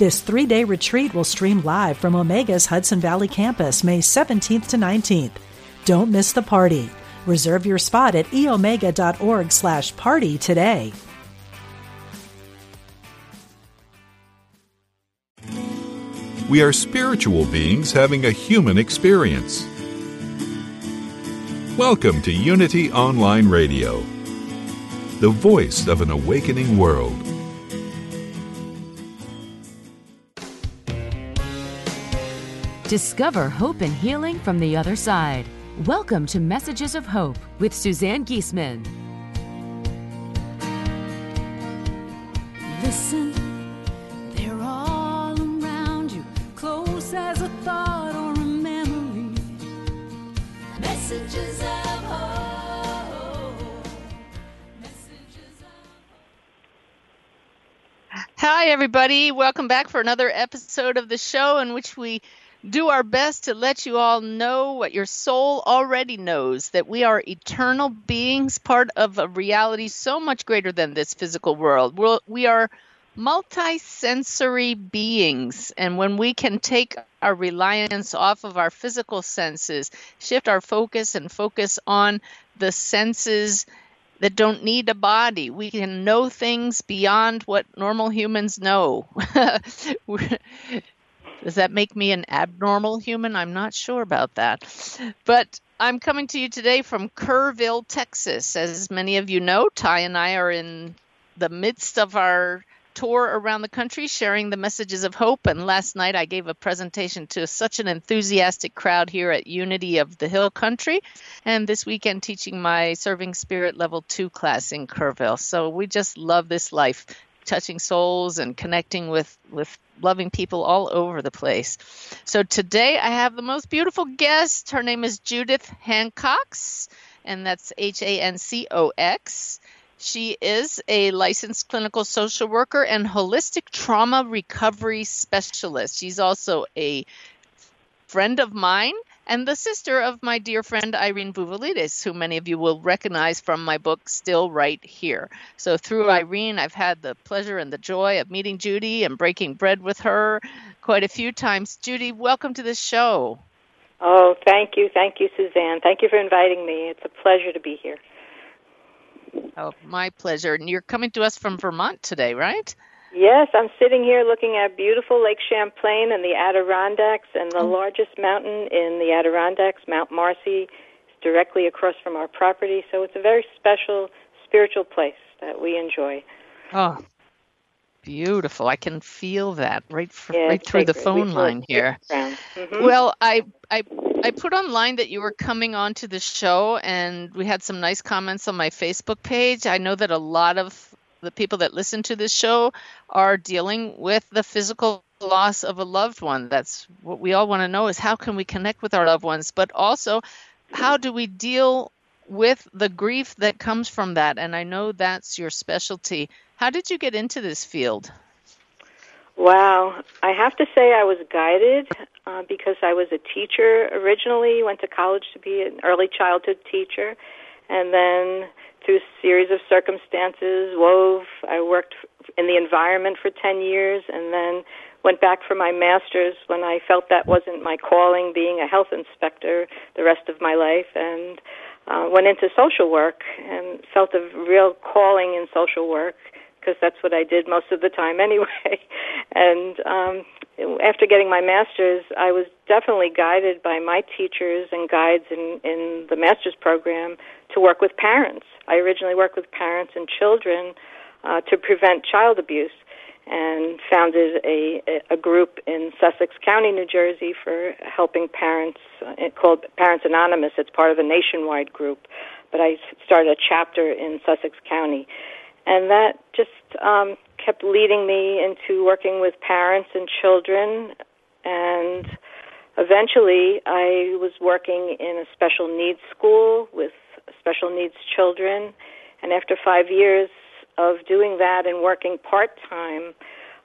This three day retreat will stream live from Omega's Hudson Valley campus May 17th to 19th. Don't miss the party. Reserve your spot at eomega.org slash party today. We are spiritual beings having a human experience. Welcome to Unity Online Radio, the voice of an awakening world. Discover hope and healing from the other side. Welcome to Messages of Hope with Suzanne Giesemann. Listen, they're all around you, close as a thought or a memory. Messages of hope. Messages of Hi, everybody. Welcome back for another episode of the show in which we do our best to let you all know what your soul already knows that we are eternal beings, part of a reality so much greater than this physical world. We're, we are multisensory beings, and when we can take our reliance off of our physical senses, shift our focus and focus on the senses that don't need a body. We can know things beyond what normal humans know. Does that make me an abnormal human? I'm not sure about that. But I'm coming to you today from Kerrville, Texas. As many of you know, Ty and I are in the midst of our tour around the country sharing the messages of hope. And last night I gave a presentation to such an enthusiastic crowd here at Unity of the Hill Country. And this weekend teaching my Serving Spirit Level 2 class in Kerrville. So we just love this life touching souls and connecting with with loving people all over the place. So today I have the most beautiful guest. Her name is Judith Hancox, and that's H A N C O X. She is a licensed clinical social worker and holistic trauma recovery specialist. She's also a friend of mine and the sister of my dear friend Irene Bouvalidis, who many of you will recognize from my book Still Right Here. So through Irene, I've had the pleasure and the joy of meeting Judy and breaking bread with her quite a few times. Judy, welcome to the show. Oh, thank you. Thank you, Suzanne. Thank you for inviting me. It's a pleasure to be here. Oh, my pleasure. And you're coming to us from Vermont today, right? Yes, I'm sitting here looking at beautiful Lake Champlain and the Adirondacks, and the largest mountain in the Adirondacks, Mount Marcy, is directly across from our property. So it's a very special spiritual place that we enjoy. Oh, beautiful. I can feel that right, fr- Yeah, right through the sacred. We phone feel line here. Mhm. Well, I, I I put online that you were coming on to the show, and we had some nice comments on my Facebook page. I know that a lot of the people that listen to this show are dealing with the physical loss of a loved one. That's what we all want to know is how can we connect with our loved ones, but also how do we deal with the grief that comes from that? And I know that's your specialty. How did you get into this field? Wow. I have to say I was guided uh, because I was a teacher originally, went to college to be an early childhood teacher, and then through a series of circumstances, wove, I worked in the environment for 10 years and then went back for my master's when I felt that wasn't my calling, being a health inspector the rest of my life, and uh, went into social work and felt a real calling in social work because that's what I did most of the time anyway. and um, after getting my master's, I was definitely guided by my teachers and guides in, in the master's program to work with parents. I originally worked with parents and children uh, to prevent child abuse and founded a, a group in Sussex County, New Jersey for helping parents uh, called Parents Anonymous. It's part of a nationwide group, but I started a chapter in Sussex County and that just um, kept leading me into working with parents and children and eventually I was working in a special needs school with special needs children. And after five years of doing that and working part time,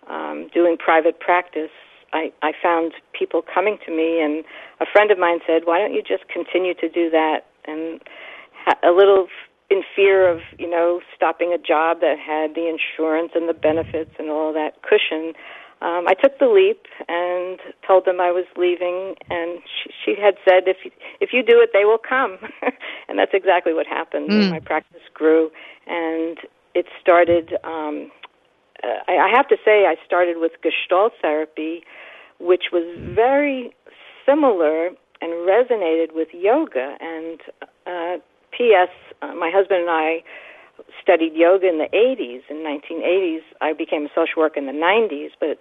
um, doing private practice, I, I found people coming to me, and a friend of mine said, "Why don't you just continue to do that?" And ha- a little in fear of you know stopping a job that had the insurance and the benefits and all that cushion, um, I took the leap and told them I was leaving, and she, she had said, "If you, if you do it, they will come," and that's exactly what happened. Mm. My practice grew, and it started. Um, uh, I, I have to say, I started with Gestalt therapy, which was very similar and resonated with yoga. And uh, P.S. Uh, my husband and I studied yoga in the 80s. In 1980s, I became a social worker in the 90s. But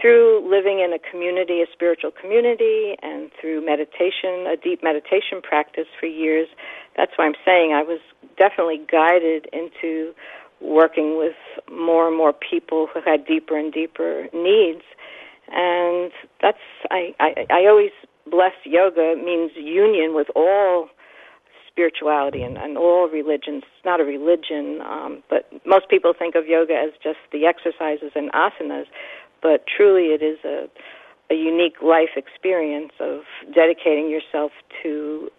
through living in a community, a spiritual community, and through meditation, a deep meditation practice for years, that's why I'm saying I was definitely guided into working with more and more people who had deeper and deeper needs. And that's I, I, I always bless yoga means union with all spirituality and, and all religions. It's not a religion, um, but most people think of yoga as just the exercises and asanas, but truly it is a, a unique life experience of dedicating yourself to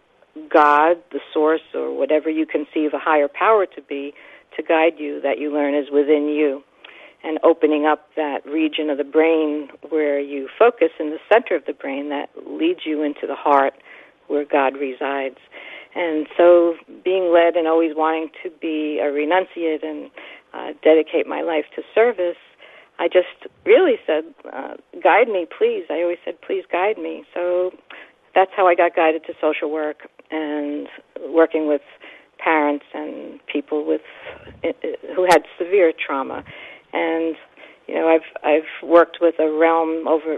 God, the source, or whatever you conceive a higher power to be, to guide you that you learn is within you. And opening up that region of the brain where you focus in the center of the brain that leads you into the heart where God resides. And so being led and always wanting to be a renunciate and uh, dedicate my life to service, I just really said, uh, guide me, please. I always said, please guide me. So that's how I got guided to social work and working with parents and people with who had severe trauma. And you know, I've I've worked with a realm over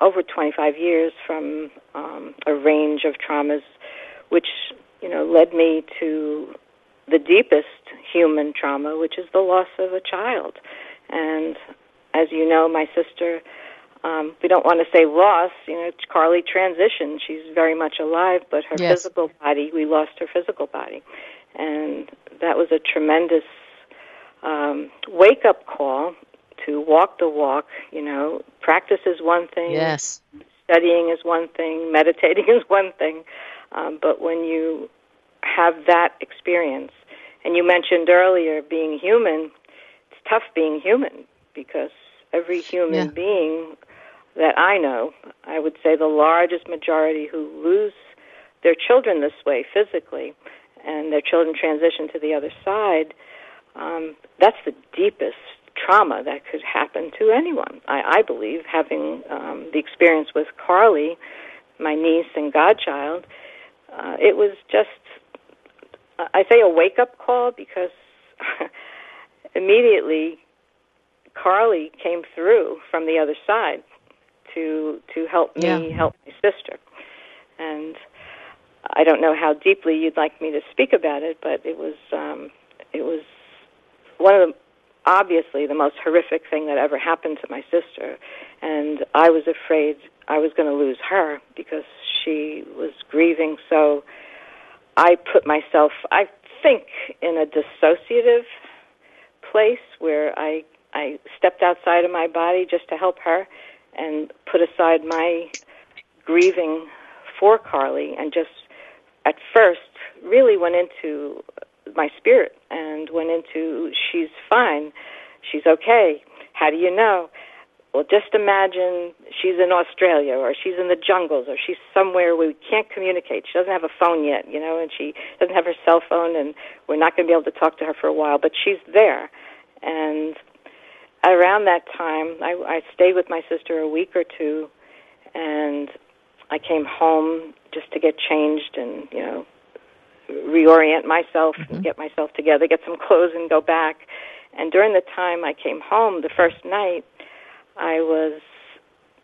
over 25 years from um, a range of traumas, which you know led me to the deepest human trauma, which is the loss of a child. And as you know, my sister, um, we don't want to say loss. You know, Carly transitioned. She's very much alive, but her Yes. physical body, we lost her physical body, and that was a tremendous um, wake up call to walk the walk. You know, practice is one thing Yes. studying is one thing, meditating is one thing, um, but when you have that experience, and you mentioned earlier being human, it's tough being human because every human Yeah. being that I know, I would say the largest majority who lose their children this way physically, and their children transition to the other side, um, that's the deepest trauma that could happen to anyone. I, I believe, having um, the experience with Carly, my niece and godchild, uh, it was just, I say a wake up call because immediately Carly came through from the other side to to help me Yeah. help my sister, and I don't know how deeply you'd like me to speak about it, but it was um, it was one of the obviously the most horrific thing that ever happened to my sister, and I was afraid I was going to lose her because she was grieving so. I put myself, I think, in a dissociative place where I I stepped outside of my body just to help her and put aside my grieving for Carly and just at first really went into my spirit and went into she's fine, she's okay. How do you know? Well, just imagine she's in Australia or she's in the jungles or she's somewhere where we can't communicate. She doesn't have a phone yet, you know, and she doesn't have her cell phone and we're not going to be able to talk to her for a while, but she's there. And around that time, I, I stayed with my sister a week or two and I came home just to get changed and, you know, reorient myself and get myself together, get some clothes and go back. And during the time I came home, the first night, I was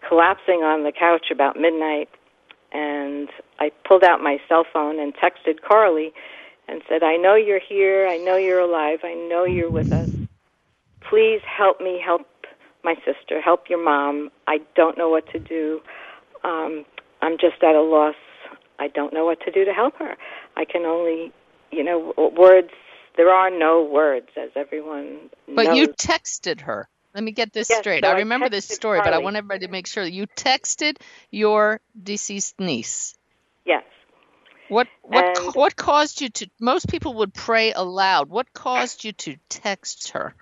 collapsing on the couch about midnight and I pulled out my cell phone and texted Carly and said, I know you're here. I know you're alive. I know you're with us. Please help me help my sister, help your mom. I don't know what to do. Um, I'm just at a loss. I don't know what to do to help her. I can only, you know, words. There are no words, as everyone But knows. you texted her. Let me get this Yes, straight. so I I remember this texted story, but I want everybody to make sure that you texted your deceased niece. yes. What what And- what caused you to most people would pray aloud. What caused you to text her?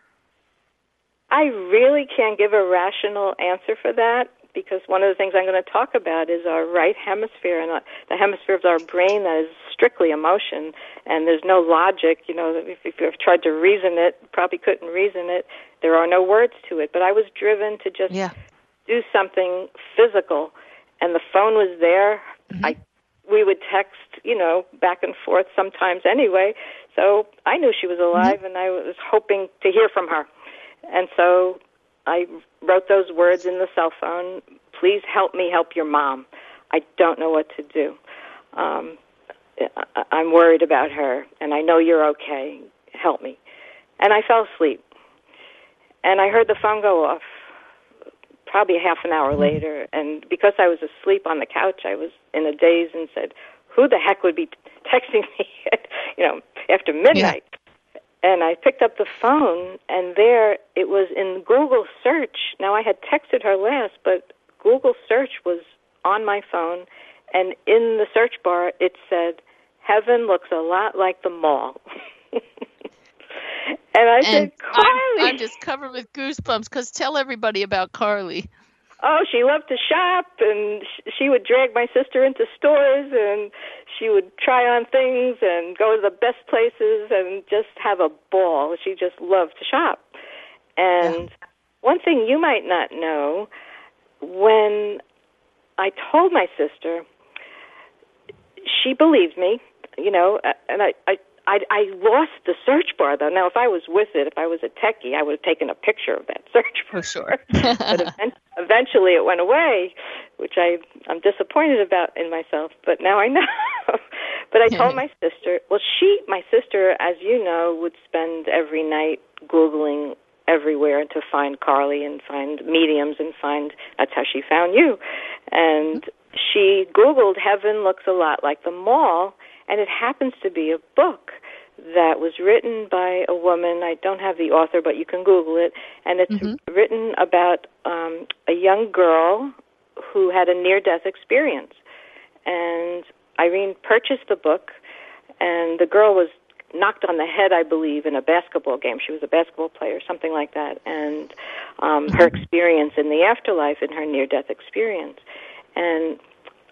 I really can't give a rational answer for that because one of the things I'm going to talk about is our right hemisphere and uh, the hemisphere of our brain that is strictly emotion and there's no logic. You know, if, if you've tried to reason it, probably couldn't reason it. There are no words to it. But I was driven to just Yeah. do something physical, and the phone was there. I we would text, you know, back and forth sometimes anyway. So I knew she was alive, and I was hoping to hear from her. And so I wrote those words in the cell phone. Please help me help your mom. I don't know what to do. Um, I- I'm worried about her, and I know you're okay. Help me. And I fell asleep. And I heard the phone go off probably a half an hour later. And because I was asleep on the couch, I was in a daze and said, "Who the heck would be texting me, at, you know, after midnight?" And I picked up the phone, and there it was in Google search. Now I had texted her last, but Google search was on my phone, and in the search bar it said, "Heaven looks a lot like the mall." and I And said, I'm, I'm just covered with goosebumps because tell everybody about Carly. Oh, she loved to shop, and sh- she would drag my sister into stores, and she would try on things and go to the best places and just have a ball. She just loved to shop. And one thing you might not know, when I told my sister, she believed me, you know, and I, I, I, I lost the search bar though. Now, if I was with it, if I was a techie, I would have taken a picture of that search bar. For sure. but event- eventually it went away, which I I'm disappointed about in myself. But now I know. but I told my sister. Well, she, my sister, as you know, would spend every night googling everywhere to find Carly and find mediums and find. That's how she found you, and she googled "Heaven looks a lot like the mall," and it happens to be a book that was written by a woman. I don't have the author, but you can Google it. And it's written about um, a young girl who had a near death experience. And Irene purchased the book, and the girl was knocked on the head, I believe, in a basketball game. She was a basketball player, something like that. And um, her experience in the afterlife and her near death experience. And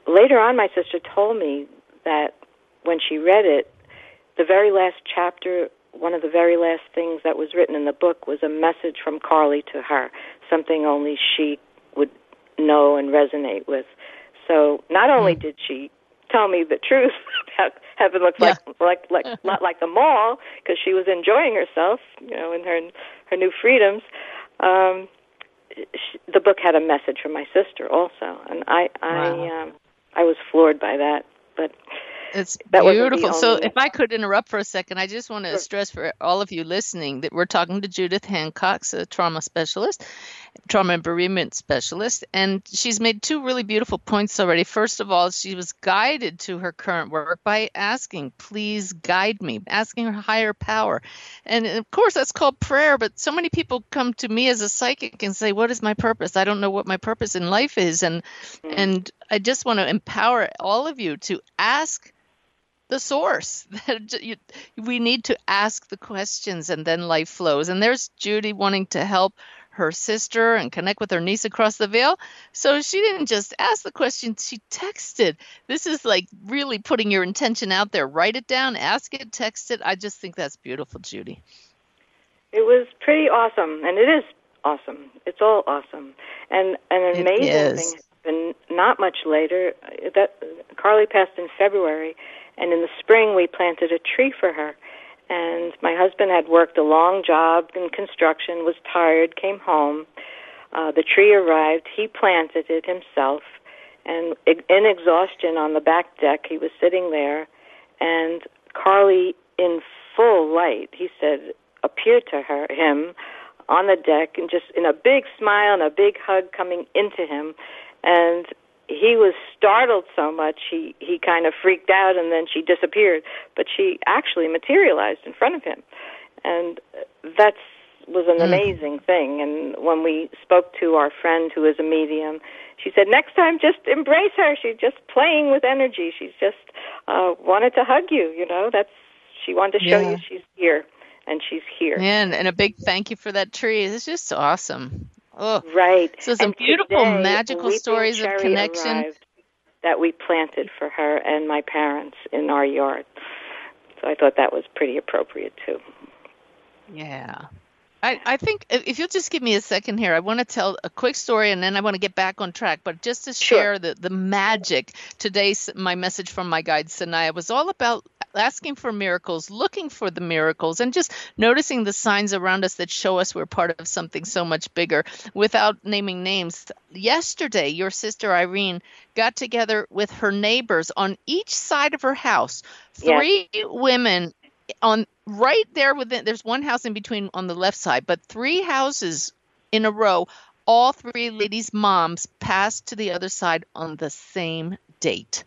later on, my sister told me that when she read it, the very last chapter, one of the very last things that was written in the book was a message from Carly to her, something only she would know and resonate with. So not only did she tell me the truth about heaven looks Yeah. like like like not like the mall because she was enjoying herself, you know, in her her new freedoms. Um, sh the book had a message from my sister also, and I I Wow. um, I was floored by that. But It's That beautiful. So, if I could interrupt for a second, I just want to Sure. stress for all of you listening that we're talking to Judith Hancox a trauma specialist, trauma and bereavement specialist, and she's made two really beautiful points already. First of all, she was guided to her current work by asking, "Please guide me," asking her higher power, and of course that's called prayer. But so many people come to me as a psychic and say, "What is my purpose? I don't know what my purpose in life is," and and I just want to empower all of you to ask the source. That j- you, we need to ask the questions and then life flows. And there's judy wanting to help her sister and connect with her niece across the veil. So she didn't just ask the question she texted. This is like really putting your intention out there. Write it down ask it text it. I just think that's beautiful judy. It was pretty awesome, and it is awesome. It's all awesome, and an amazing thing happened not much later. That Carly passed in February, and in the spring we planted a tree for her. And my husband had worked a long job in construction, was tired, came home. Uh, the tree arrived. He planted it himself, and in exhaustion on the back deck, he was sitting there, and Carly, in full light, he said, appeared to her him on the deck and just in a big smile and a big hug coming into him. And he was startled so much he he kind of freaked out and then she disappeared. But she actually materialized in front of him. And that was an mm. amazing thing. And when we spoke to our friend who is a medium she said next time just embrace her. She's just playing with energy. She's just uh wanted to hug you you know? That's she wanted to show yeah. you she's here and she's here. And, and a big thank you for that tree. It's just awesome oh right. So some and beautiful today, magical stories of connection. that we planted for her and my parents in our yard. So i thought that was pretty appropriate too. Yeah I, I think if you'll just give me a second here, I want to tell a quick story and then I want to get back on track. But just to share sure. the, the magic, today's my message from my guide, Sanaya, was all about asking for miracles, looking for the miracles, and just noticing the signs around us that show us we're part of something so much bigger without naming names. Yesterday, your sister Irene got together with her neighbors on each side of her house. Three yes. women on right there within there's one house in between on the left side but three houses in a row all three ladies moms passed to the other side on the same date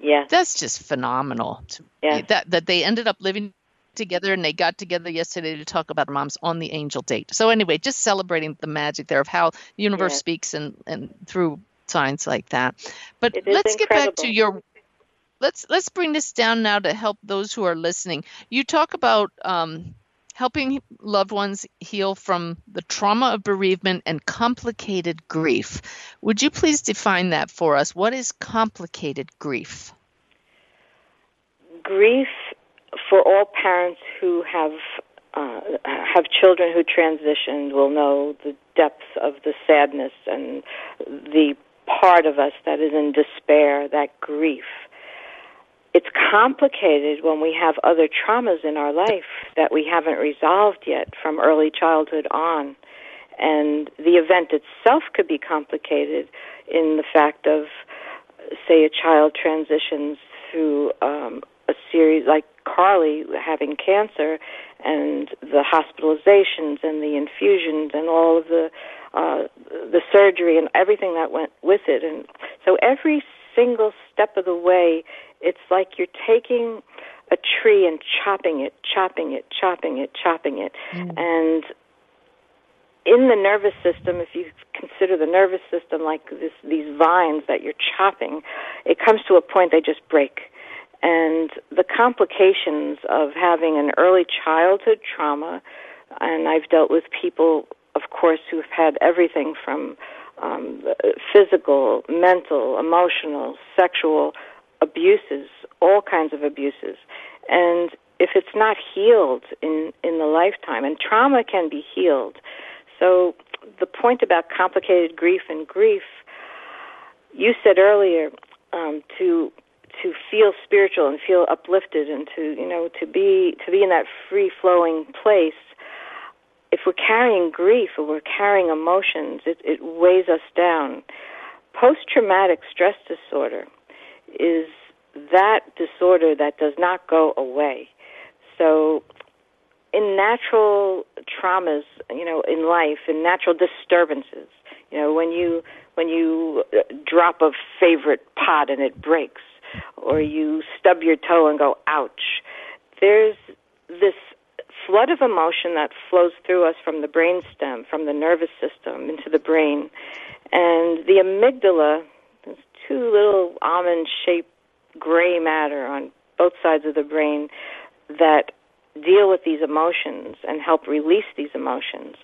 yeah that's just phenomenal yeah. that that they ended up living together and they got together yesterday to talk about moms on the angel date so anyway just celebrating the magic there of how the universe yeah. speaks and and through signs like that but let's incredible. get back to your let's let's bring this down now to help those who are listening. You talk about um, helping loved ones heal from the trauma of bereavement and complicated grief. Would you please define that for us? What is complicated grief? Grief for all parents who have uh, have children who transitioned will know the depth of the sadness and the part of us that is in despair, that grief it's complicated when we have other traumas in our life that we haven't resolved yet from early childhood on. And the event itself could be complicated in the fact of, say, a child transitions through um, a series like Carly having cancer and the hospitalizations and the infusions and all of the uh, the surgery and everything that went with it. And so every single step of the way it's like you're taking a tree and chopping it, chopping it, chopping it, chopping it. Mm. And in the nervous system, if you consider the nervous system like this, these vines that you're chopping, it comes to a point they just break. And the complications of having an early childhood trauma, and I've dealt with people, of course, who've had everything from um, physical, mental, emotional, sexual abuses, all kinds of abuses. And if it's not healed in, in the lifetime, and trauma can be healed. So the point about complicated grief and grief, you said earlier um, to to feel spiritual and feel uplifted and to you know to be to be in that free flowing place if we're carrying grief or we're carrying emotions it, it weighs us down post traumatic stress disorder is that disorder that does not go away. So, in natural traumas, you know, in life, in natural disturbances, you know, when you when you uh, drop a favorite pot and it breaks, or you stub your toe and go ouch, there's this flood of emotion that flows through us from the brain stem, from the nervous system into the brain, and the amygdala two little almond shaped gray matter on both sides of the brain that deal with these emotions and help release these emotions.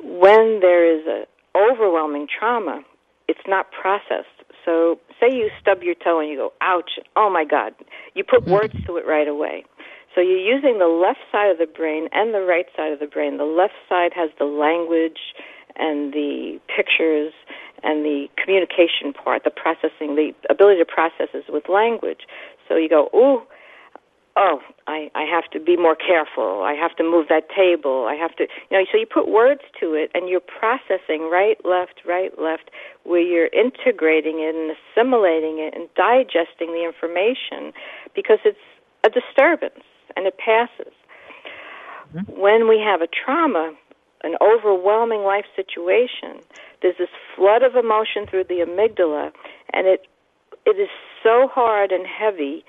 When there is an overwhelming trauma, it's not processed. So, say you stub your toe and you go, ouch, oh my God. You put mm-hmm. words to it right away. So, you're using the left side of the brain and the right side of the brain. The left side has the language and the pictures and the communication part, the processing, the ability to process is with language. So you go, ooh, oh, I, I have to be more careful. I have to move that table. I have to, you know, so you put words to it and you're processing right, left, right, left, where you're integrating it and assimilating it and digesting the information because it's a disturbance and it passes. Mm-hmm. When we have a trauma, an overwhelming life situation, there's this flood of emotion through the amygdala, and it it is so hard and heavy.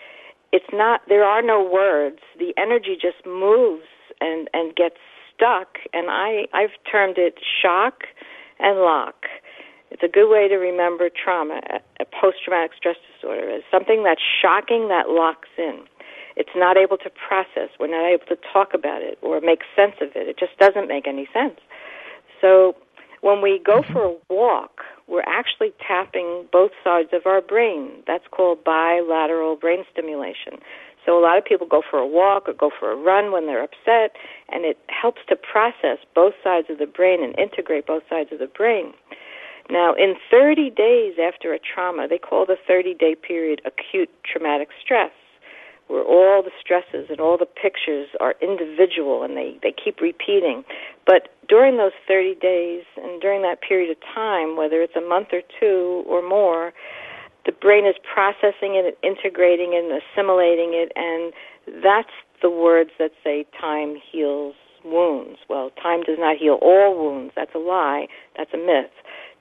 It's not. There are no words. The energy just moves and and gets stuck. And I I've termed it shock and lock. It's a good way to remember trauma, a post-traumatic stress disorder, as something that's shocking that locks in. It's not able to process. We're not able to talk about it or make sense of it. It just doesn't make any sense. So when we go mm-hmm. for a walk, we're actually tapping both sides of our brain. That's called bilateral brain stimulation. So a lot of people go for a walk or go for a run when they're upset, and it helps to process both sides of the brain and integrate both sides of the brain. Now, in 30 days after a trauma, they call the 30 day period acute traumatic stress, where all the stresses and all the pictures are individual and they, they keep repeating. But during those 30 days and during that period of time, whether it's a month or two or more, the brain is processing it, integrating it, and assimilating it, and that's the words that say time heals wounds. Well, time does not heal all wounds. That's a lie. That's a myth.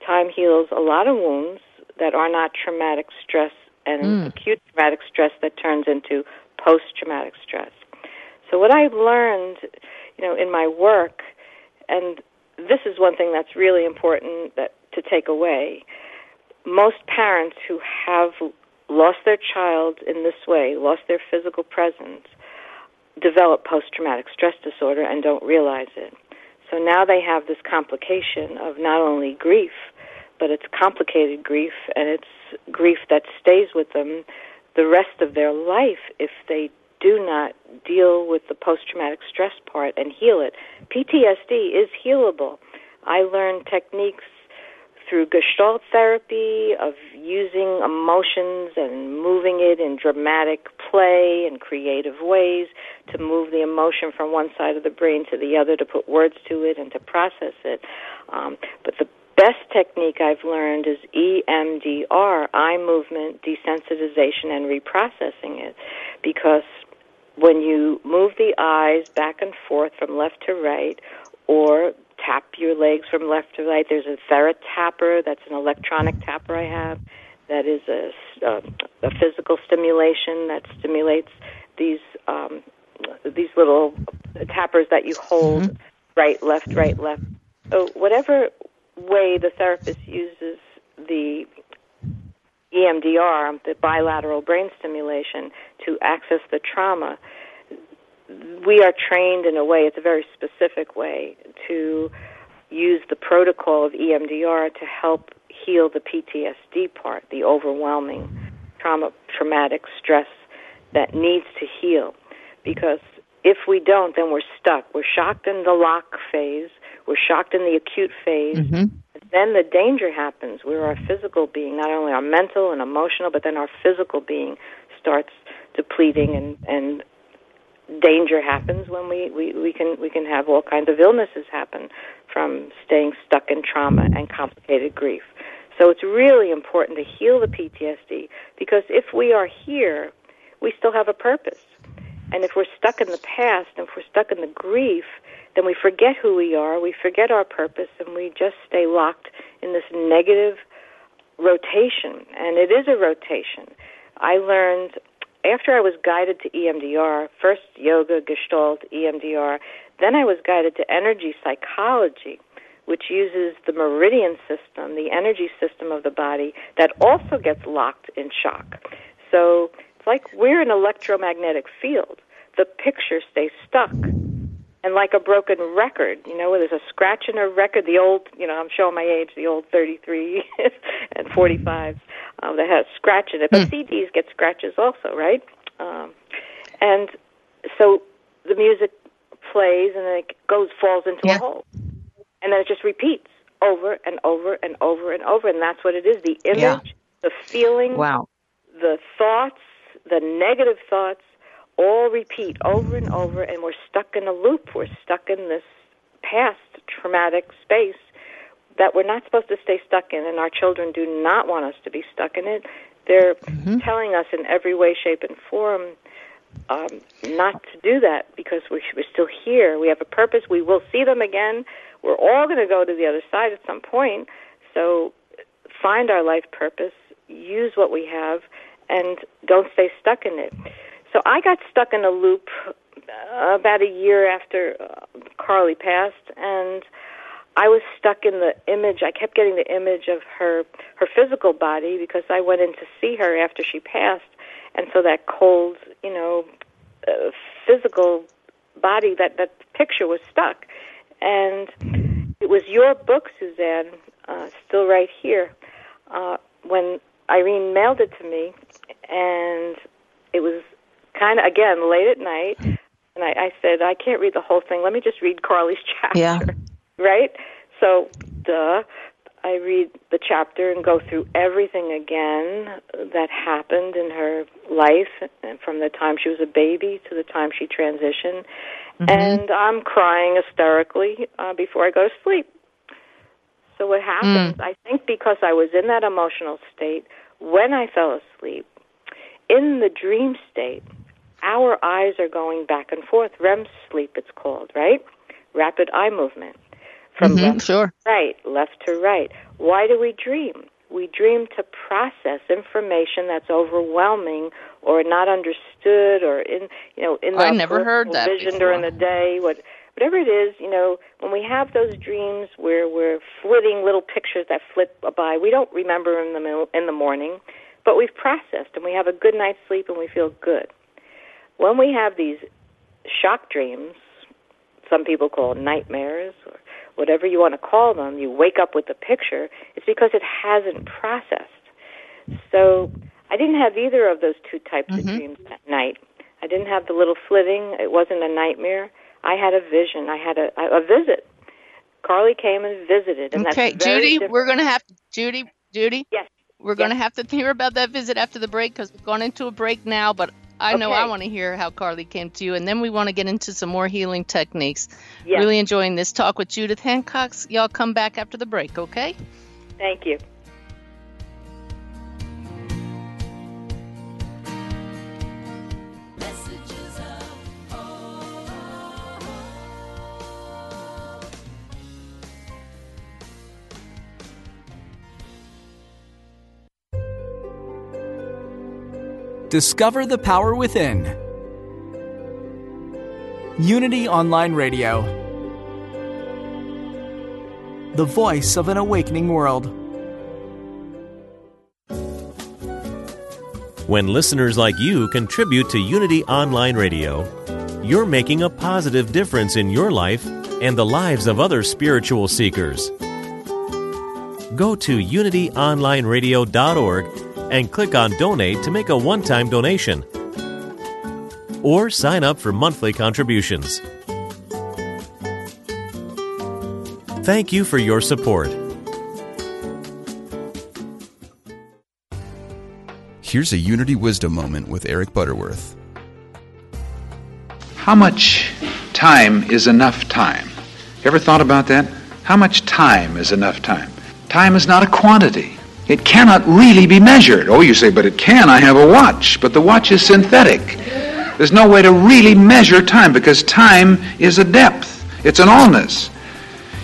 Time heals a lot of wounds that are not traumatic stress and mm. acute traumatic stress that turns into post traumatic stress. So what I've learned, you know, in my work, and this is one thing that's really important that to take away. Most parents who have lost their child in this way, lost their physical presence, develop post traumatic stress disorder and don't realize it. So now they have this complication of not only grief, but it's complicated grief, and it's grief that stays with them the rest of their life if they do not deal with the post traumatic stress part and heal it. PTSD is healable. I learned techniques through Gestalt therapy of using emotions and moving it in dramatic play and creative ways to move the emotion from one side of the brain to the other to put words to it and to process it. Um, but the best technique I've learned is EMDR, eye movement desensitization and reprocessing it because when you move the eyes back and forth from left to right or tap your legs from left to right. There's a TheraTapper. That's an electronic tapper I have. That is a, a, a physical stimulation that stimulates these um, these little tappers that you hold mm-hmm. right, left, right, left. So whatever way the therapist uses the EMDR, the bilateral brain stimulation, to access the trauma, we are trained in a way, it's a very specific way, to use the protocol of EMDR to help heal the PTSD part, the overwhelming trauma, traumatic stress that needs to heal. Because if we don't, then we're stuck. We're shocked in the lock phase, we're shocked in the acute phase. Mm-hmm. Then the danger happens where our physical being, not only our mental and emotional, but then our physical being starts depleting and, and danger happens when we, we, we can we can have all kinds of illnesses happen from staying stuck in trauma and complicated grief. So it's really important to heal the PTSD because if we are here, we still have a purpose. And if we're stuck in the past and if we're stuck in the grief, then we forget who we are, we forget our purpose, and we just stay locked in this negative rotation. And it is a rotation. I learned after I was guided to EMDR, first yoga, Gestalt, EMDR, then I was guided to energy psychology, which uses the meridian system, the energy system of the body, that also gets locked in shock. So it's like we're an electromagnetic field. The picture stays stuck. And like a broken record, you know, where there's a scratch in a record, the old, you know, I'm showing my age, the old 33 and 45s um, that has scratch in it. But mm. CDs get scratches also, right? Um, and so the music plays and then it goes falls into yeah. a hole, and then it just repeats over and over and over and over, and that's what it is: the image, yeah. the feeling, wow, the thoughts, the negative thoughts, all repeat over and over, and we're stuck in a loop. We're stuck in this past traumatic space that we're not supposed to stay stuck in, and our children do not want us to be stuck in it. They're mm-hmm. telling us in every way, shape, and form um, not to do that because we're, we're still here. We have a purpose. We will see them again. we're all going to go to the other side at some point. So find our life purpose, use what we have, and don't stay stuck in it. So I got stuck in a loop uh, about a year after uh, Carly passed, and I was stuck in the image. I kept getting the image of her her physical body because I went in to see her after she passed, and so that cold, you know, uh, physical body that that picture was stuck, and it was your book, Suzanne, uh, still right here. Uh, when Irene mailed it to me, and it was kind of again late at night, and I, I said I can't read the whole thing. Let me just read Carly's chapter. Yeah. Right. So, duh. I read the chapter and go through everything again that happened in her life from the time she was a baby to the time she transitioned. Mm-hmm. And I'm crying hysterically uh, before I go to sleep. So what happens, mm. I think because I was in that emotional state, when I fell asleep, in the dream state, our eyes are going back and forth. REM sleep, it's called, right? Rapid eye movement. From mm-hmm, left sure. to right, left to right. Why do we dream? We dream to process information that's overwhelming or not understood or in you know in the I never heard that vision before. during the day. What whatever it is, you know, when we have those dreams where we're flitting little pictures that flit by, we don't remember in the in the morning, but we've processed and we have a good night's sleep and we feel good. When we have these shock dreams, some people call nightmares or whatever you want to call them, you wake up with the picture, it's because it hasn't processed. So I didn't have either of those two types mm-hmm. of dreams that night. I didn't have the little flitting. It wasn't a nightmare. I had a vision. I had a, a visit. Carly came and visited, and okay, Judy, different. we're going to have Judy, Judy. Yes. We're Yes. going to have to hear about that visit after the break because we're going into a break now. But I know Okay. I want to hear how Carly came to you, and then we want to get into some more healing techniques. Yes. Really enjoying this talk with Judith Hancox. Y'all come back after the break, okay? Thank you. Discover the power within. Unity Online Radio. The voice of an awakening world. When listeners like you contribute to Unity Online Radio, you're making a positive difference in your life and the lives of other spiritual seekers. Go to unityonlineradio.org and click on Donate to make a one time donation. Or sign up for monthly contributions. Thank you for your support. Here's a Unity Wisdom moment with Eric Butterworth. How much time is enough time? You ever thought about that? How much time is enough time? Time is not a quantity. It cannot really be measured. Oh, you say, but it can. I have a watch, but the watch is synthetic. There's no way to really measure time because time is a depth. It's an allness.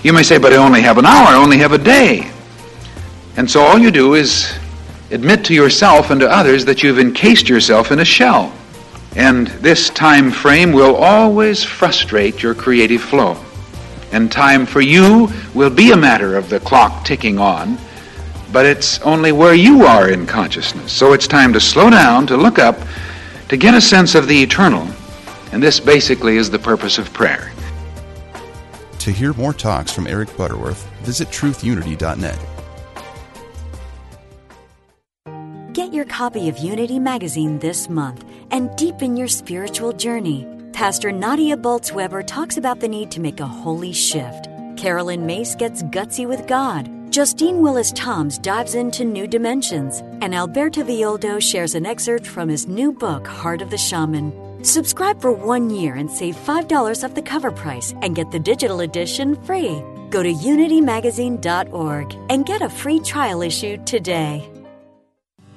You may say, but I only have an hour, I only have a day. And so all you do is admit to yourself and to others that you've encased yourself in a shell. And this time frame will always frustrate your creative flow. And time for you will be a matter of the clock ticking on, but it's only where you are in consciousness. So it's time to slow down, to look up, to get a sense of the eternal. And this basically is the purpose of prayer. To hear more talks from Eric Butterworth, visit truthunity.net. Get your copy of Unity Magazine this month and deepen your spiritual journey. Pastor Nadia Bolz-Weber talks about the need to make a holy shift. Caroline Myss gets gutsy with God. Justine Willis Toms dives into new dimensions. And Alberto Villoldo shares an excerpt from his new book, Heart of the Shaman. Subscribe for one year and save $5 off the cover price and get the digital edition free. Go to unitymagazine.org and get a free trial issue today.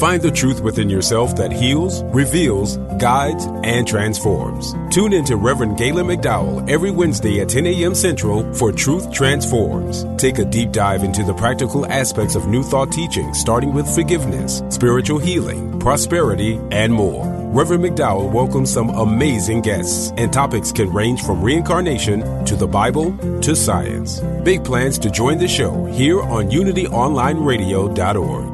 Find the truth within yourself that heals, reveals, guides, and transforms. Tune in to Reverend Galen McDowell every Wednesday at 10 a.m. Central for Truth Transforms. Take a deep dive into the practical aspects of New Thought teaching, starting with forgiveness, spiritual healing, prosperity, and more. Reverend McDowell welcomes some amazing guests, and topics can range from reincarnation to the Bible to science. Big plans to join the show here on UnityOnlineRadio.org.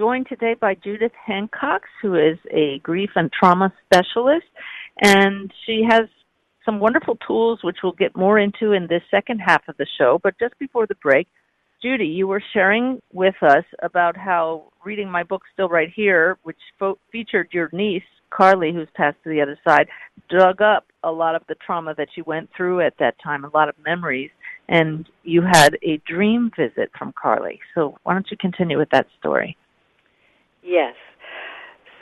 joined today by Judith Hancox, who is a grief and trauma specialist, and she has some wonderful tools which we'll get more into in this second half of the show. But just before the break, Judy, you were sharing with us about how reading my book, Still Right Here, which fo- featured your niece, Carly, who's passed to the other side, dug up a lot of the trauma that you went through at that time, a lot of memories, and you had a dream visit from Carly. So why don't you continue with that story? Yes.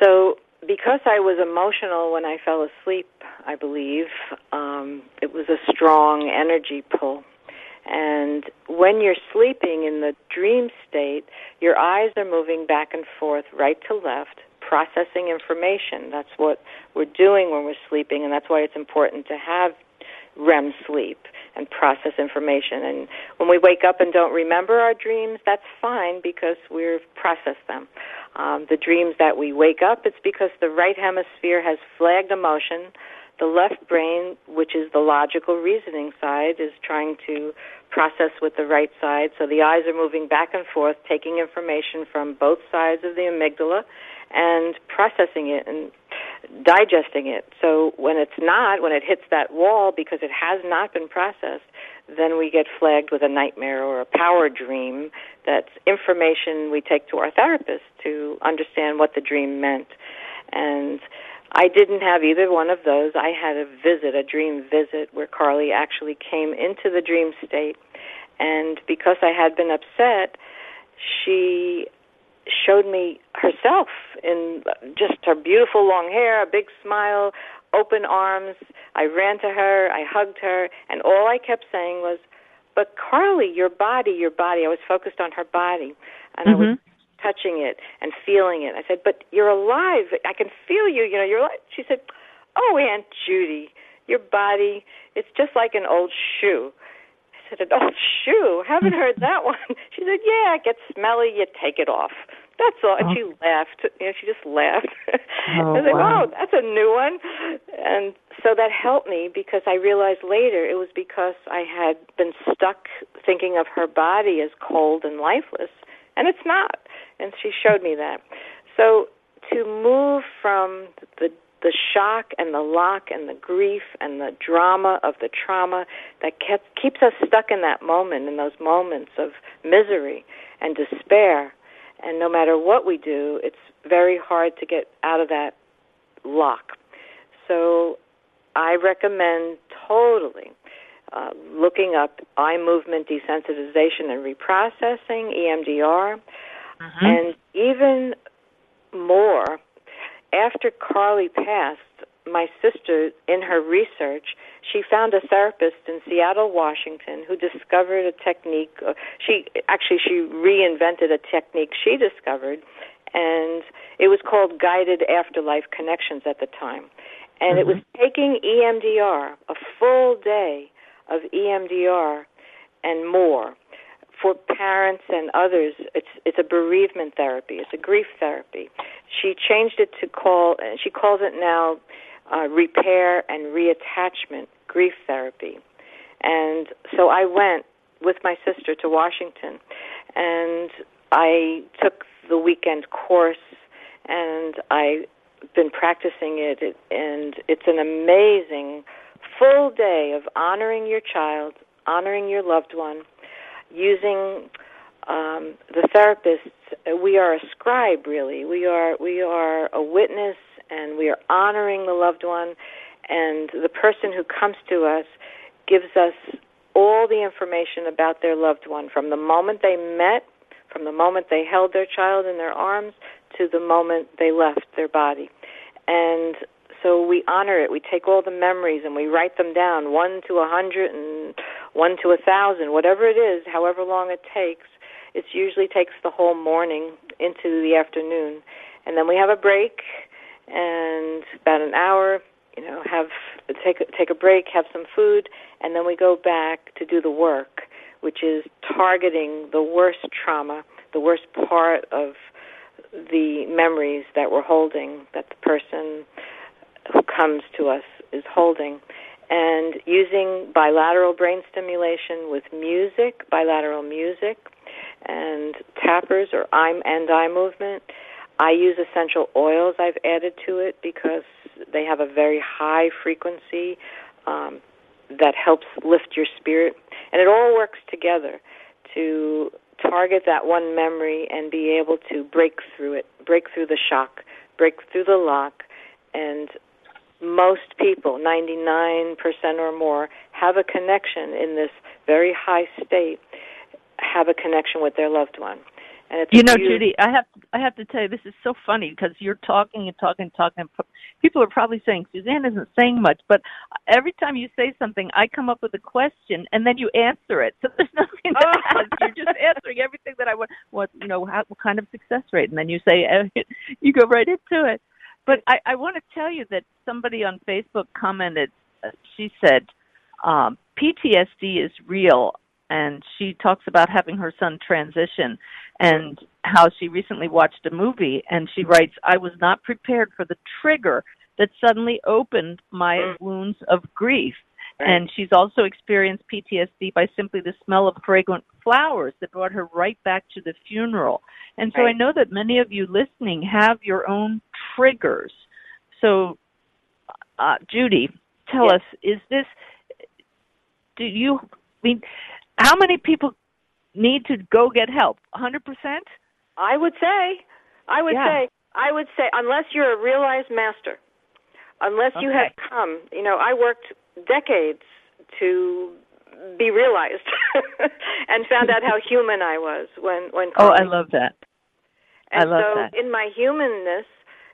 So, because I was emotional when I fell asleep, I believe, um, it was a strong energy pull. And when you're sleeping in the dream state, your eyes are moving back and forth, right to left, processing information. That's what we're doing when we're sleeping, and that's why it's important to have REM sleep and process information. And when we wake up and don't remember our dreams, that's fine because we've processed them. Um, the dreams that we wake up, it's because the right hemisphere has flagged emotion. The left brain, which is the logical reasoning side, is trying to process with the right side. So the eyes are moving back and forth, taking information from both sides of the amygdala and processing it and digesting it. So when it's not, when it hits that wall because it has not been processed, then we get flagged with a nightmare or a power dream that's information we take to our therapist to understand what the dream meant. And I didn't have either one of those. I had a visit, a dream visit, where Carly actually came into the dream state. And because I had been upset, she showed me herself in just her beautiful long hair, a big smile, open arms. I ran to her, I hugged her, and all I kept saying was, "But Carly, your body, your body." I was focused on her body, and mm-hmm. I was mm-hmm. touching it and feeling it. I said, "But you're alive. I can feel you. You know, you're alive." She said, "Oh, Aunt Judy, your body, it's just like an old shoe." Said, oh, "An old shoe? Haven't heard that one." She said, "Yeah, it gets smelly. You take it off." That's all. And oh. she laughed. You know, she just laughed. Oh, I was like, oh, wow. oh, that's a new one. And so that helped me because I realized later it was because I had been stuck thinking of her body as cold and lifeless, and it's not. And she showed me that. So to move from the the shock and the lock and the grief and the drama of the trauma that kept, keeps us stuck in that moment, in those moments of misery and despair, and no matter what we do, it's very hard to get out of that lock. So I recommend totally uh, looking up eye movement desensitization and reprocessing, EMDR, mm-hmm. and even more, after Carly passed, my sister, in her research, she found a therapist in Seattle, Washington, who discovered a technique. Uh, she actually she reinvented a technique she discovered, and it was called guided afterlife connections at the time. And mm-hmm. it was mm-hmm. taking EMDR, a full day of EMDR and more for parents and others, it's it's a bereavement therapy. It's a grief therapy. She changed it to call. She calls it now uh, repair and reattachment grief therapy. And so I went with my sister to Washington, and I took the weekend course, and I've been practicing it, and it's an amazing full day of honoring your child, honoring your loved one, using um, the therapist. Uh, we are a scribe, really. We are we are a witness, and we are honoring the loved one. And the person who comes to us gives us all the information about their loved one from the moment they met, from the moment they held their child in their arms, to the moment they left their body. And so we honor it. We take all the memories and we write them down, one to a hundred and one to a thousand, whatever it is, however long it takes. It usually takes the whole morning into the afternoon, and then we have a break and about an hour. You know, have take take a break, have some food, and then we go back to do the work, which is targeting the worst trauma, the worst part of the memories that we're holding that the person who comes to us is holding and using bilateral brain stimulation with music, bilateral music, and tappers or eye and eye movement. I use essential oils I've added to it because they have a very high frequency um, that helps lift your spirit. And it all works together to target that one memory and be able to break through it, break through the shock, break through the lock, and most people, 99% or more, have a connection in this very high state, have a connection with their loved one. And it's you know, huge- Judy, I have I have to tell you, this is so funny because you're talking and talking and talking. And People are probably saying Suzanne isn't saying much, but every time you say something, I come up with a question and then you answer it. So there's nothing to Oh. ask. You're just answering everything that I want. What you know, how, what kind of success rate? And then you say uh, you go right into it. But I, I want to tell you that somebody on Facebook commented. Uh, she said, um, "PTSD is real." And she talks about having her son transition and how she recently watched a movie and she writes i was not prepared for the trigger that suddenly opened my wounds of grief. And she's also experienced ptsd by simply the smell of fragrant flowers that brought her right back to the funeral. And so i know that many of you listening have your own triggers. So uh, judy tell Yes. us is this do you I mean how many people need to go get help? 100%? I would say, I would Yeah. say, I would say, unless you're a realized master, unless you have come, you know, I worked decades to be realized and found out how human I was when when Oh, I love that. And I love so that. in my humanness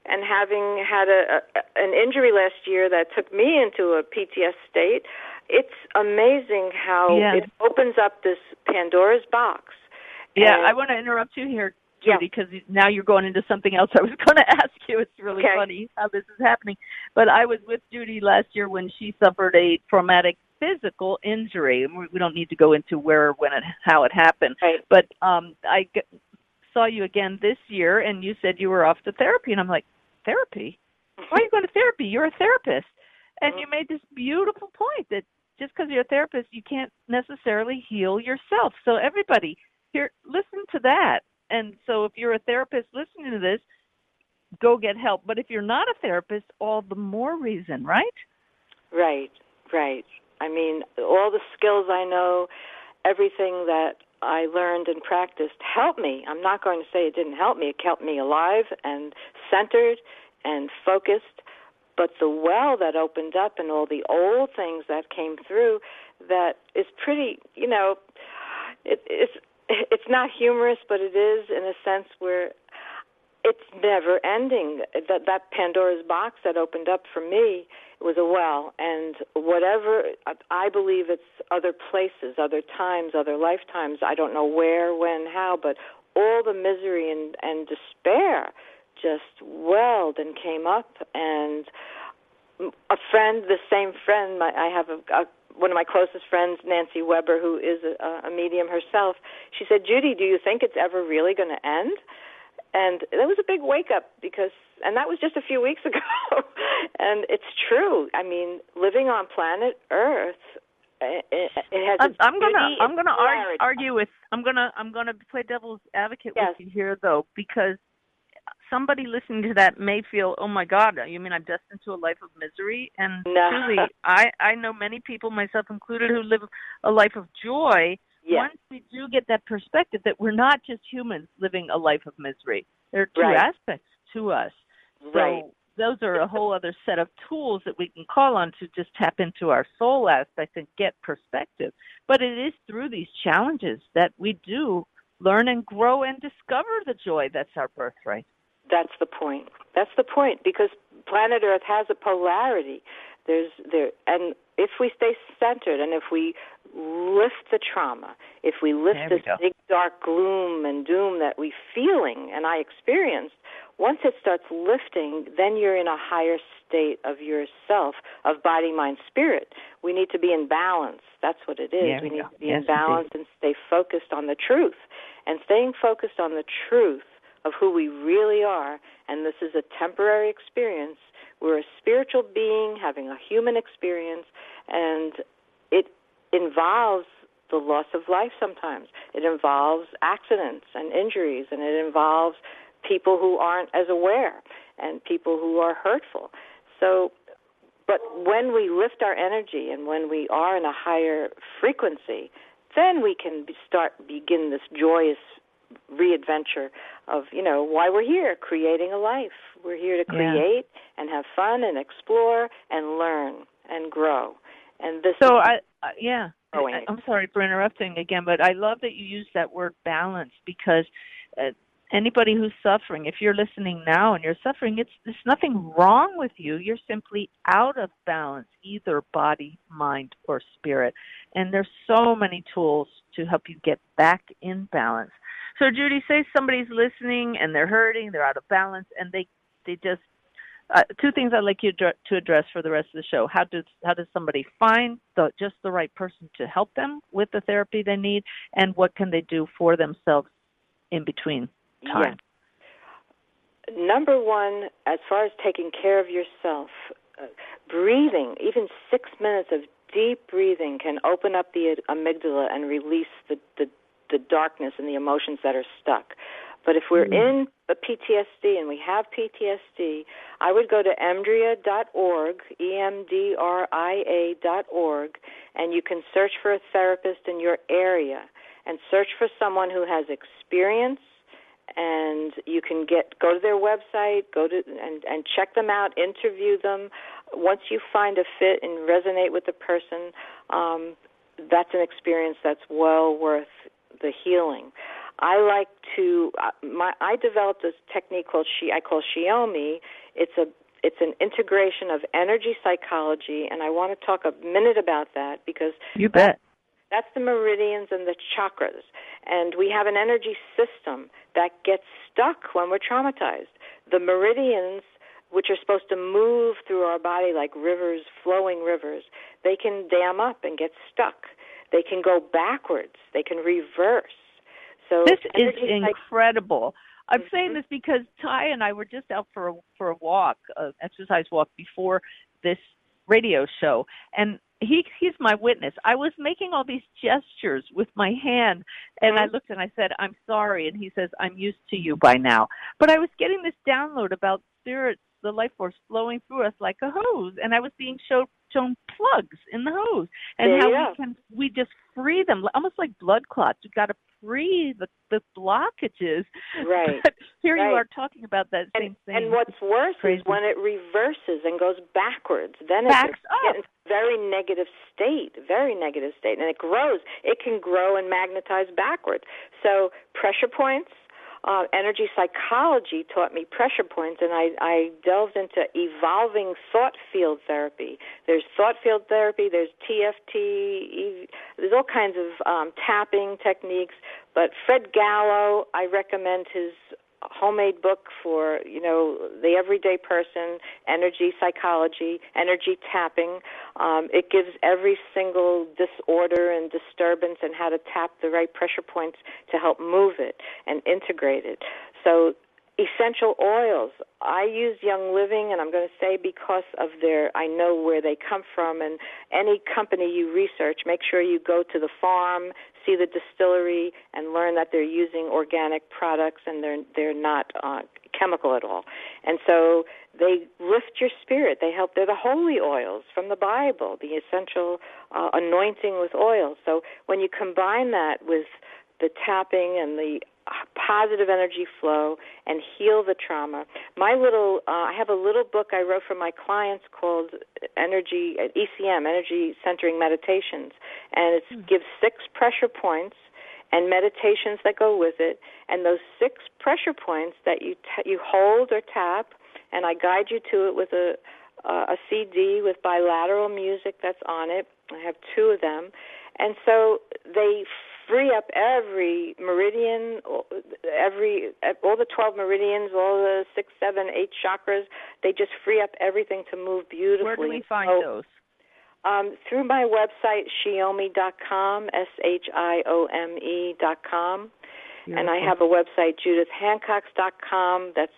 and having had a, a an injury last year that took me into a PTS state, it's amazing how Yeah. it opens up this Pandora's box. Yeah, I want to interrupt you here. Judy, because now you're going into something else I was going to ask you. It's really Okay. funny how this is happening. But I was with Judy last year when she suffered a traumatic physical injury. We we don't need to go into where, when, and how it happened. Right. But um, I g- saw you again this year, and you said you were off to therapy, and I'm like, therapy? Why are you going to therapy? You're a therapist. And you made this beautiful point that just because you're a therapist, you can't necessarily heal yourself. So everybody here, listen to that. And so if you're a therapist listening to this, go get help. But if you're not a therapist, all the more reason, right? Right, right. I mean, all the skills I know, everything that I learned and practiced helped me. I'm not going to say it didn't help me. It kept me alive and centered and focused. But the well that opened up and all the old things that came through, that is pretty. You know, it, it's it's not humorous, but it is in a sense where it's never ending. That that Pandora's box that opened up for me was a well, and whatever I believe it's other places, other times, other lifetimes. I don't know where, when, how, but all the misery and and despair just welled and came up and a friend, the same friend, my, I have a, a one of my closest friends, Nancy Weber, who is a, a medium herself, she said, Judy, do you think it's ever really going to end? And that was a big wake up because, and that was just a few weeks ago. and it's true. I mean, living on planet Earth, it, it has. I'm, I'm gonna, I'm gonna argue, argue with, I'm gonna, I'm gonna play devil's advocate yes. with you here, though, because somebody listening to that may feel, "Oh my God, you mean I'm destined to a life of misery?" And no. truly, I I know many people, myself included, who live a life of joy. Yes. Once we do get that perspective that we're not just humans living a life of misery, there are two right. aspects to us. So right. those are a whole other set of tools that we can call on to just tap into our soul aspect and get perspective. But it is through these challenges that we do learn and grow and discover the joy that's our birthright. That's the point. That's the point because planet Earth has a polarity. There's there and if we stay centered and if we lift the trauma, if we lift this big dark gloom and doom that we feeling and I experienced, once it starts lifting, then you're in a higher state of yourself, of body, mind, spirit. We need to be in balance. That's what it is. We we need go. to be yes, in balance indeed. and stay focused on the truth. And staying focused on the truth of who we really are, and this is a temporary experience. We're a spiritual being having a human experience, and it involves the loss of life sometimes. It involves accidents and injuries, and it involves people who aren't as aware and people who are hurtful. So, but when we lift our energy and when we are in a higher frequency, then we can start begin this joyous readventure of you know why we're here creating a life. We're here to create yeah. and have fun and explore and learn and grow. And this so is i uh, yeah. growing. I, i'm sorry for interrupting again but i love that you use that word balance because uh, anybody who's suffering if you're listening now and you're suffering it's there's nothing wrong with you. You're simply out of balance either body mind or spirit. And there's so many tools to help you get back in balance so Judy, say somebody's listening and they're hurting, they're out of balance, and they they just uh, two things I'd like you to address for the rest of the show. How does how does somebody find the just the right person to help them with the therapy they need, and what can they do for themselves in between time? Yeah. Number one, as far as taking care of yourself, uh, breathing, even six minutes of deep breathing can open up the amygdala and release the, the the darkness and the emotions that are stuck. But if we're mm. in a PTSD and we have PTSD, I would go to emdria.org, E-M-D-R-I-A dot org, and you can search for a therapist in your area and search for someone who has experience and you can get go to their website, go to and and check them out, interview them. Once you find a fit and resonate with the person, um, that's an experience that's well worth the healing. I like to uh, my I developed this technique called she I call Shiome. It's a it's an integration of energy psychology and I want to talk a minute about that because You bet. That's the meridians and the chakras. And we have an energy system that gets stuck when we're traumatized. The meridians which are supposed to move through our body like rivers, flowing rivers, they can dam up and get stuck. They can go backwards. They can reverse. So this is like, incredible. I'm mm-hmm. saying this because Ty and I were just out for a, for a walk, an exercise walk before this radio show, and he he's my witness. I was making all these gestures with my hand, and mm-hmm. I looked and I said, "I'm sorry," and he says, "I'm used to you by now." But I was getting this download about spirits, the life force flowing through us like a hose, and I was being showed shown plugs in the hose and there how we we can we just free them almost like blood clots. You've got to free the the blockages. Right. But here right. you are talking about that same and, thing. and what's worse Crazy. is when it reverses and goes backwards then Backs it's up. a very negative state very negative state and it grows. It can grow and magnetize backwards. So pressure points uh, energy psychology taught me pressure points, and I, I delved into evolving thought field therapy. There's thought field therapy, there's TFT, there's all kinds of um, tapping techniques. But Fred Gallo, I recommend his homemade book for you know the everyday person energy psychology energy tapping. Um, it gives every single disorder and disturbance and how to tap the right pressure points to help move it and integrate it. So essential oils. I use Young Living, and I'm going to say because of their, I know where they come from, and any company you research, make sure you go to the farm, see the distillery, and learn that they're using organic products and they're they're not uh, chemical at all. And so they lift your spirit. They help. They're the holy oils from the Bible, the essential uh, anointing with oil. So when you combine that with the tapping and the positive energy flow and heal the trauma. My little, uh, I have a little book I wrote for my clients called Energy ECM, Energy Centering Meditations, and it mm. gives six pressure points and meditations that go with it. And those six pressure points that you t- you hold or tap, and I guide you to it with a uh, a CD with bilateral music that's on it. I have two of them, and so they free up every meridian, every all the twelve meridians, all the six, seven, eight chakras. They just free up everything to move beautifully. Where do we find so, those? Um, through my website, shiome.com, S H I O M E.com. And I have a website, judithhancox.com, that's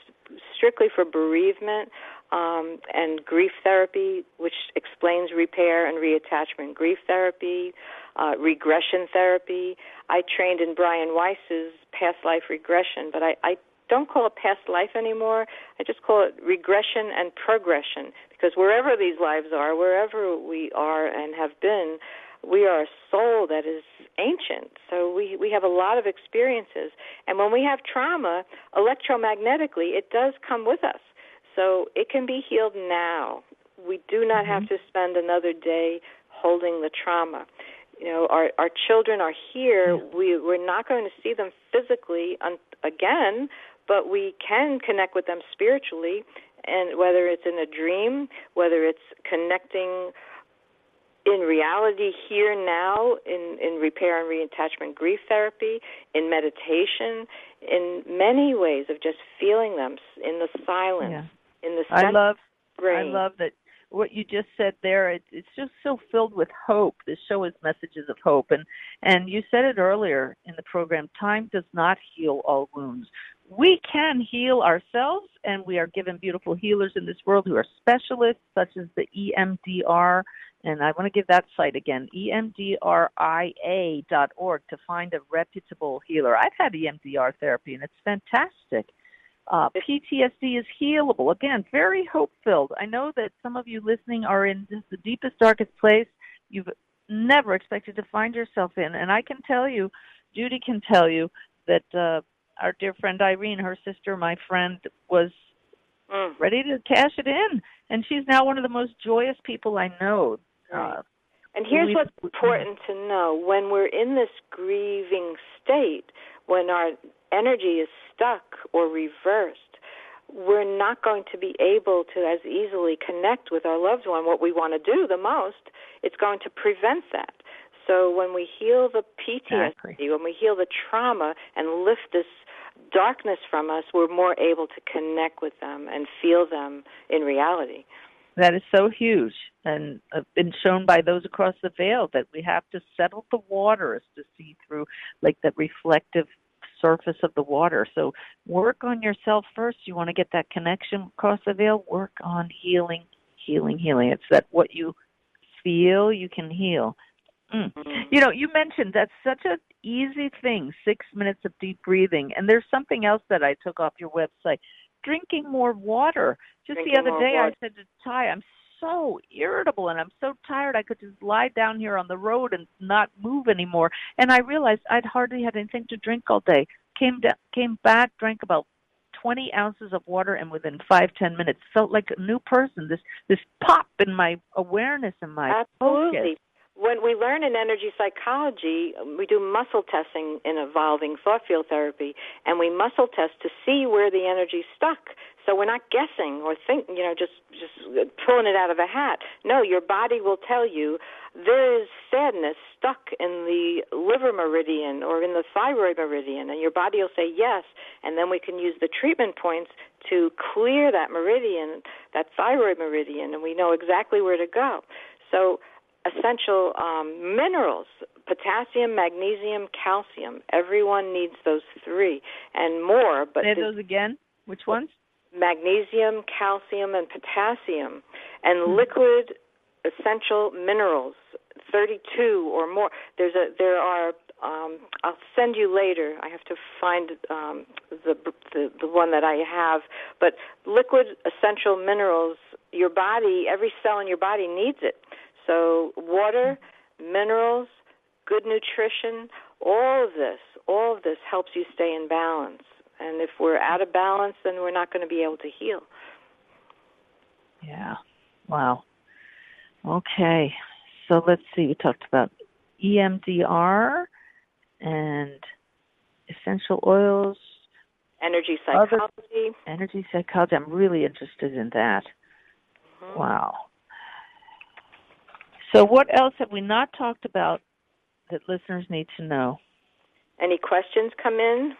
strictly for bereavement um, and grief therapy, which explains repair and reattachment grief therapy uh, regression therapy. I trained in Brian Weiss's past life regression, but I, I don't call it past life anymore. I just call it regression and progression because wherever these lives are, wherever we are and have been, we are a soul that is ancient. So we we have a lot of experiences, and when we have trauma, electromagnetically, it does come with us. So it can be healed now. We do not mm-hmm. have to spend another day holding the trauma you know our our children are here we we're not going to see them physically un, again but we can connect with them spiritually and whether it's in a dream whether it's connecting in reality here now in in repair and reattachment grief therapy in meditation in many ways of just feeling them in the silence yeah. in the I love brain. I love that what you just said there it, it's just so filled with hope. This show is messages of hope. And and you said it earlier in the program time does not heal all wounds. We can heal ourselves and we are given beautiful healers in this world who are specialists such as the EMDR and I want to give that site again emdria.org to find a reputable healer. I've had EMDR therapy and it's fantastic uh, PTSD is healable. Again, very hope filled. I know that some of you listening are in just the deepest, darkest place you've never expected to find yourself in. And I can tell you, Judy can tell you, that uh, our dear friend Irene, her sister, my friend, was mm. ready to cash it in. And she's now one of the most joyous people I know. Uh, and here's what's important to know when we're in this grieving state, when our energy is stuck or reversed, we're not going to be able to as easily connect with our loved one. What we want to do the most, it's going to prevent that. So when we heal the PTSD, exactly. when we heal the trauma and lift this darkness from us, we're more able to connect with them and feel them in reality. That is so huge, and uh, been shown by those across the veil that we have to settle the waters to see through, like that reflective surface of the water. So work on yourself first. You want to get that connection across the veil. Work on healing, healing, healing. It's that what you feel you can heal. Mm. Mm-hmm. You know, you mentioned that's such an easy thing, six minutes of deep breathing. And there's something else that I took off your website. Drinking more water. Just Drinking the other day water. I said to Ty, I'm so irritable and I'm so tired I could just lie down here on the road and not move anymore. And I realized I'd hardly had anything to drink all day. Came down, came back, drank about 20 ounces of water, and within five ten minutes felt like a new person. This this pop in my awareness and my Absolutely. focus. When we learn in energy psychology, um, we do muscle testing in evolving thought field therapy, and we muscle test to see where the energy's stuck. So we're not guessing or think, you know, just just uh, pulling it out of a hat. No, your body will tell you there is sadness stuck in the liver meridian or in the thyroid meridian, and your body will say yes, and then we can use the treatment points to clear that meridian, that thyroid meridian, and we know exactly where to go. So essential um, minerals potassium, magnesium, calcium. Everyone needs those three and more. But say those again. Which ones? Magnesium, calcium, and potassium, and mm-hmm. liquid essential minerals. Thirty-two or more. There's a there are. Um, I'll send you later. I have to find um, the, the the one that I have. But liquid essential minerals. Your body, every cell in your body needs it. So, water, minerals, good nutrition, all of this, all of this helps you stay in balance. And if we're out of balance, then we're not going to be able to heal. Yeah. Wow. Okay. So let's see. We talked about EMDR and essential oils, energy psychology. Other, energy psychology. I'm really interested in that. Mm-hmm. Wow. So, what else have we not talked about that listeners need to know? Any questions come in?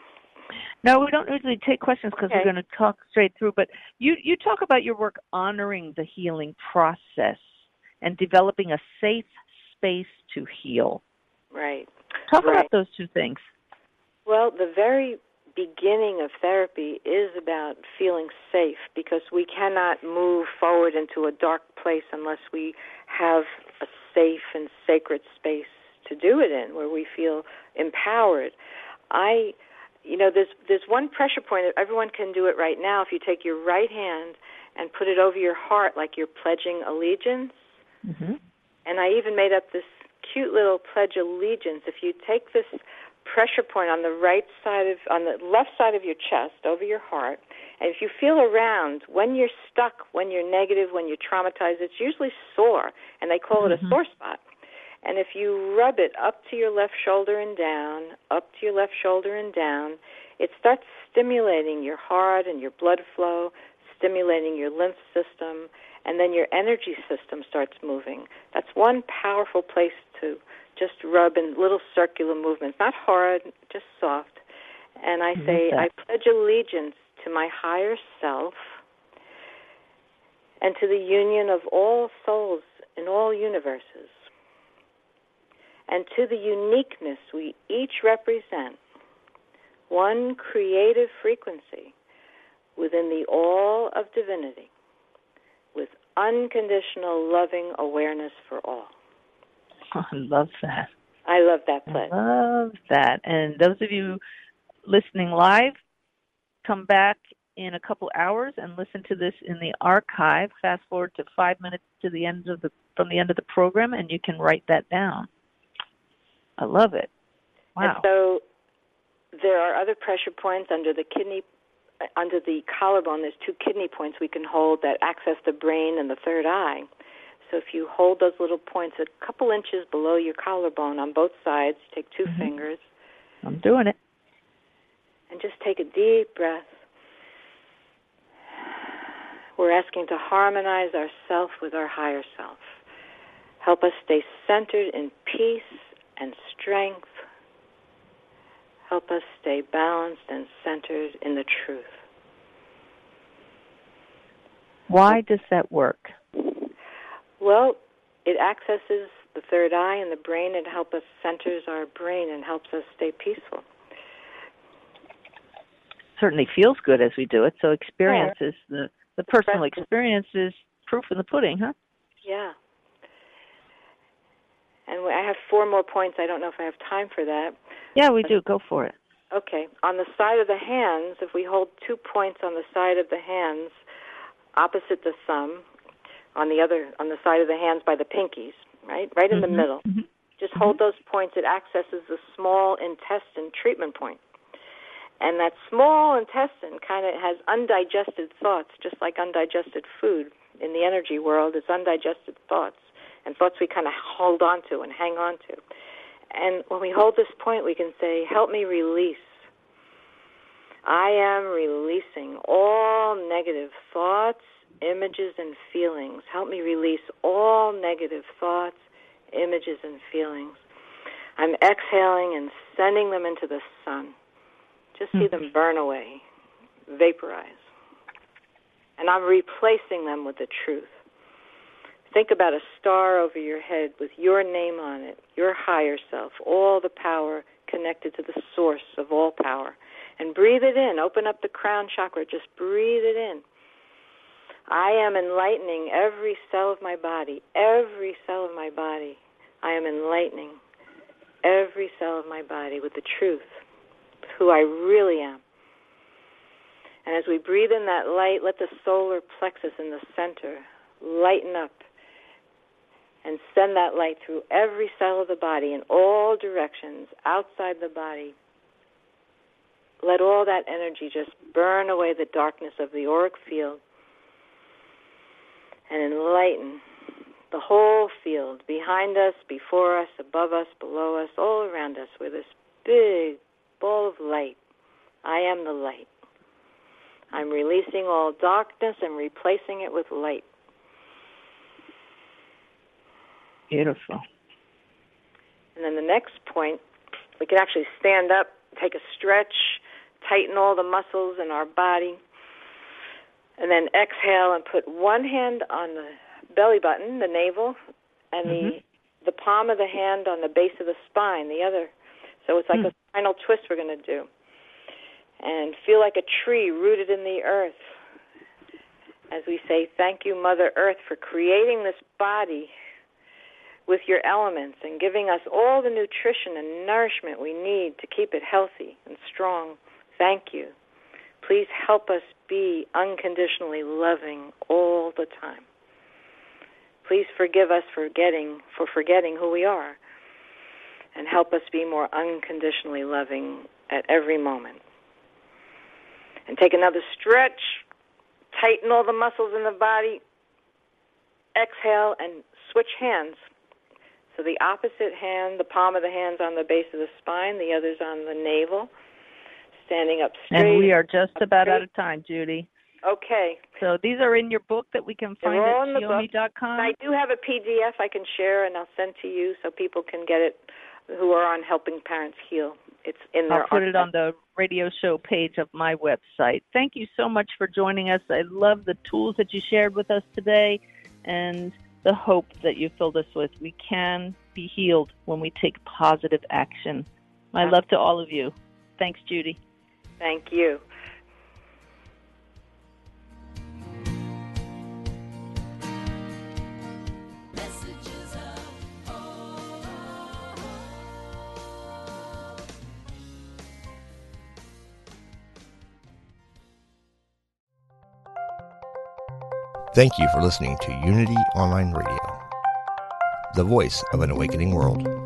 No, we don't usually take questions because okay. we're going to talk straight through. But you you talk about your work honoring the healing process and developing a safe space to heal. Right. Talk right. about those two things. Well, the very beginning of therapy is about feeling safe because we cannot move forward into a dark place unless we have a safe and sacred space to do it in where we feel empowered. I you know there's there's one pressure point that everyone can do it right now if you take your right hand and put it over your heart like you're pledging allegiance. Mm-hmm. And I even made up this cute little pledge allegiance. If you take this pressure point on the right side of on the left side of your chest over your heart and if you feel around when you're stuck when you're negative when you're traumatized it's usually sore and they call mm-hmm. it a mm-hmm. sore spot and if you rub it up to your left shoulder and down up to your left shoulder and down it starts stimulating your heart and your blood flow stimulating your lymph system and then your energy system starts moving that's one powerful place to just rub in little circular movements, not hard, just soft. And I mm-hmm. say, I pledge allegiance to my higher self and to the union of all souls in all universes and to the uniqueness we each represent, one creative frequency within the all of divinity with unconditional loving awareness for all. I love that. I love that pledge. I love that. And those of you listening live, come back in a couple hours and listen to this in the archive. Fast forward to five minutes to the end of the from the end of the program, and you can write that down. I love it. Wow. And so there are other pressure points under the kidney under the collarbone. There's two kidney points we can hold that access the brain and the third eye. So if you hold those little points a couple inches below your collarbone on both sides, take 2 mm-hmm. fingers. I'm doing it. And just take a deep breath. We're asking to harmonize ourself with our higher self. Help us stay centered in peace and strength. Help us stay balanced and centered in the truth. Why does that work? Well, it accesses the third eye and the brain. It helps us centers our brain and helps us stay peaceful. Certainly feels good as we do it. So experience yeah. is the the personal experience is proof in the pudding, huh? Yeah. And I have four more points. I don't know if I have time for that. Yeah, we do. Go for it. Okay. On the side of the hands, if we hold two points on the side of the hands opposite the thumb, on the other on the side of the hands by the pinkies, right? Right in mm-hmm. the middle. Mm-hmm. Just hold those points. It accesses the small intestine treatment point. And that small intestine kind of has undigested thoughts, just like undigested food in the energy world. It's undigested thoughts. and thoughts we kind of hold on to and hang on to. And when we hold this point, we can say, Help me release. I am releasing all negative thoughts, images, and feelings. Help me release all negative thoughts, images, and feelings. I'm exhaling and sending them into the sun. Just see them mm-hmm. burn away, vaporize. And I'm replacing them with the truth. Think about a star over your head with your name on it, your higher self, all the power connected to the source of all power. And breathe it in. Open up the crown chakra. Just breathe it in. I am enlightening every cell of my body, every cell of my body. I am enlightening every cell of my body with the truth, who I really am. And as we breathe in that light, let the solar plexus in the center lighten up and send that light through every cell of the body in all directions outside the body. Let all that energy just burn away the darkness of the auric field and enlighten the whole field behind us, before us, above us, below us, all around us with this big ball of light. I am the light. I'm releasing all darkness and replacing it with light. Beautiful. And then the next point, we can actually stand up, take a stretch, tighten all the muscles in our body, and then exhale and put one hand on the belly button, the navel, and Mm-hmm. the the palm of the hand on the base of the spine, the other. So it's like Hmm. a spinal twist we're going to do. And feel like a tree rooted in the earth. As we say, thank you, Mother Earth, for creating this body with your elements and giving us all the nutrition and nourishment we need to keep it healthy and strong. Thank you. Please help us be unconditionally loving all the time. Please forgive us for getting for forgetting who we are and help us be more unconditionally loving at every moment. And take another stretch, tighten all the muscles in the body, exhale and switch hands. So the opposite hand, the palm of the hand's on the base of the spine, the other's on the navel, standing up straight. And we are just about out of time, Judy. Okay. So these are in your book that we can find They're all at. Shiome.com. I do have a PDF I can share, and I'll send to you so people can get it who are on Helping Parents Heal. It's in their I'll put it on the radio show page of my website. Thank you so much for joining us. I love the tools that you shared with us today and the hope that you filled us with. We can be healed when we take positive action. My love to all of you. Thanks, Judy. Thank you. Thank you for listening to Unity Online Radio, the voice of an awakening world.